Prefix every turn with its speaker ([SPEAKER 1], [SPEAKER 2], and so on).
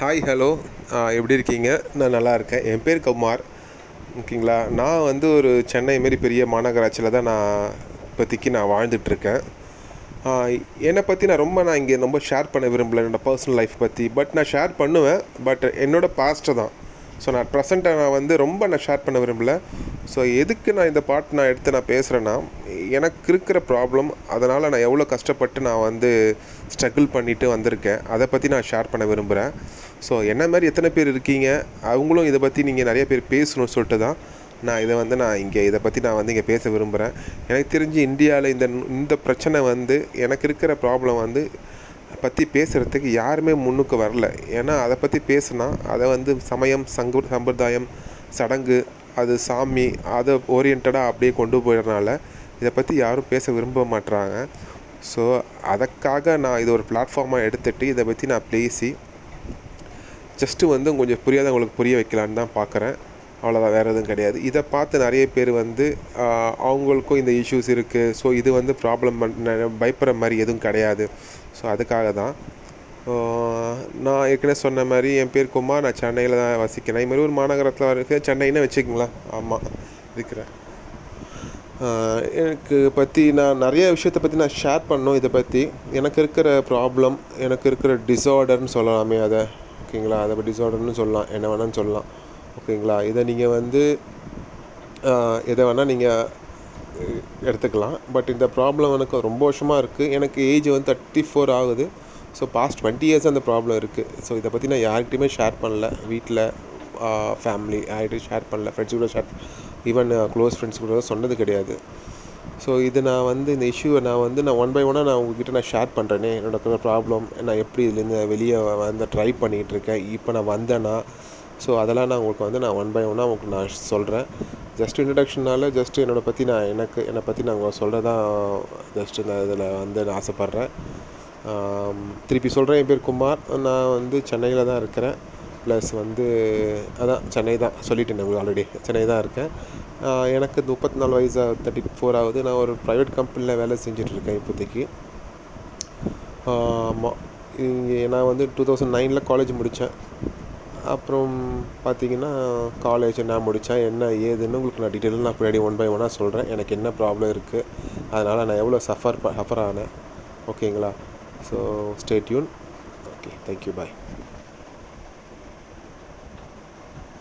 [SPEAKER 1] Hi hello எப்படி இருக்கீங்க? நான் நல்லா இருக்கேன். என் பேர் குமார். ஓகேங்களா? நான் வந்து ஒரு சென்னை மாரி பெரிய மாநகராட்சியில் தான் நான் இப்போதைக்கு நான் வாழ்ந்துகிட்ருக்கேன் என்னை பற்றி நான் ரொம்ப நான் இங்கே ரொம்ப ஷேர் பண்ண விரும்பலை என்னோடய பர்சனல் லைஃப் பற்றி பட் நான் ஷேர் பண்ணுவேன். பட் என்னோடய பாஸ்ட்டை தான். ஸோ நான் ப்ரெசென்ட்டை நான் வந்து ரொம்ப நான் ஷேர் பண்ண விரும்பலை. ஸோ எதுக்கு நான் இந்த பாட்டு நான் எடுத்து நான் பேசுகிறேன்னா எனக்கு இருக்கிற ப்ராப்ளம் அதனால் நான் எவ்வளோ கஷ்டப்பட்டு நான் வந்து ஸ்ட்ரகிள் பண்ணிட்டு வந்திருக்கேன் அதை பற்றி நான் ஷேர் பண்ண விரும்புகிறேன் ஸோ என்ன மாதிரி எத்தனை பேர் இருக்கீங்க? அவங்களும் இதை பற்றி நீங்கள் நிறைய பேர் பேசணும்னு சொல்லிட்டு தான் நான் இதை வந்து நான் இங்கே இதை பற்றி நான் வந்து இங்கே பேச விரும்புகிறேன் எனக்கு தெரிஞ்சு இந்தியாவில் இந்த இந்த பிரச்சனை வந்து எனக்கு இருக்கிற ப்ராப்ளம் வந்து பற்றி பேசுகிறதுக்கு யாருமே முன்னுக்கு வரல. ஏன்னா அதை பற்றி பேசுனா அதை வந்து சமயம் சங்கு சம்பிரதாயம் சடங்கு அது சாமி அதை ஓரியன்டடாக அப்படியே கொண்டு போயிடுறனால இதை பற்றி யாரும் பேச விரும்ப மாட்றாங்க. ஸோ அதற்காக நான் இதை ஒரு பிளாட்ஃபார்மாக எடுத்துகிட்டு இதை பற்றி நான் பேசி ஜஸ்ட்டு வந்து கொஞ்சம் புரியாதவங்களுக்கு புரிய வைக்கலான்னு தான் பார்க்குறேன் அவ்வளோதான் வேறு எதுவும் கிடையாது. இதை பார்த்து நிறைய பேர் வந்து அவங்களுக்கும் இந்த இஷ்யூஸ் இருக்குது ஸோ இது வந்து ப்ராப்ளம் பயப்படுற மாதிரி எதுவும் கிடையாது. ஸோ அதுக்காக தான். நான் ஏற்கனவே சொன்ன மாதிரி என் பேர் குமார் நான் சென்னையில் தான் வசிக்கிறேன். இது மாதிரி ஒரு மாநகரத்தில் இருக்கேன் சென்னைன்னு வச்சுக்கங்களேன். ஆமாம் இருக்கிறேன். எனக்கு பற்றி நான் நிறைய விஷயத்த பற்றி நான் ஷேர் பண்ணணும் இதை பற்றி எனக்கு இருக்கிற ப்ராப்ளம் எனக்கு இருக்கிற டிஸார்டர்னு சொல்லலாமே அதை. ஓகேங்களா? அதை டிஸார்டர்னு சொல்லலாம். என்ன வேணாலும் சொல்லலாம். ஓகேங்களா? இதை நீங்கள் வந்து எதை வேணால் நீங்கள் எடுத்துக்கலாம். பட் இந்த ப்ராப்ளம் எனக்கு ரொம்ப வருஷமாக இருக்குது எனக்கு ஏஜ் வந்து தேர்ட்டி ஃபோர் ஆகுது. ஸோ பாஸ்ட் டுவெண்ட்டி இயர்ஸ் அந்த ப்ராப்ளம் இருக்குது ஸோ இதை பற்றி நான் யார்கிட்டையுமே ஷேர் பண்ணல. வீட்டில் ஃபேமிலி யார்கிட்டையும் ஷேர் பண்ணல. ஃப்ரெண்ட்ஸ் கூட ஷேர் ஈவன் க்ளோஸ் ஃப்ரெண்ட்ஸ் கூட சொன்னது கிடையாது. ஸோ இது நான் வந்து இந்த இஷ்யூவை நான் வந்து நான் ஒன் பை ஒன்னாக நான் உங்ககிட்ட நான் ஷேர் பண்ணுறேனே என்னோட ப்ராப்ளம் நான் எப்படி இதுலேருந்து வெளியே வந்து ட்ரை பண்ணிகிட்ருக்கேன் இப்போ நான் வந்தேன்னா ஸோ அதெல்லாம் நான் உங்களுக்கு வந்து நான் ஒன் பை ஒன்னாக உங்களுக்கு நான் சொல்கிறேன் ஜஸ்ட் இன்ட்ரடக்ஷனால் ஜஸ்ட் என்னோட பற்றி நான் எனக்கு என்னை பற்றி நான் உங்களுக்கு சொல்கிறதான் ஜஸ்ட்டு நான் இதில் வந்து நான் ஆசைப்பட்றேன். திருப்பி சொல்கிறேன் என் பேர் குமார். நான் வந்து சென்னையில் தான் இருக்கிறேன். ப்ளஸ் வந்து அதான் சென்னை தான் சொல்லிட்டேனே உங்களுக்கு ஆல்ரெடி சென்னை தான் இருக்கேன். எனக்கு முப்பத்தி நாலு வயசு தேர்ட்டி ஃபோர் ஆகுது. நான் ஒரு ப்ரைவேட் கம்பெனியில் வேலை செஞ்சிட்ருக்கேன் இப்போதைக்கு. ஆமாம் இங்கே நான் வந்து டூ தௌசண்ட் நைனில் காலேஜ் முடித்தேன் அப்புறம் பார்த்தீங்கன்னா காலேஜ் நான் முடித்தேன் என்ன ஏதுன்னு உங்களுக்கு நான் டீட்டெயிலாக நான் பின்னாடி ஒன் பை ஒன்னாக சொல்கிறேன் எனக்கு என்ன ப்ராப்ளம் இருக்குது அதனால் நான் எவ்வளோ சஃபர் ப சஃபர் ஆனேன். ஓகேங்களா So stay tuned. Okay, thank you. Bye.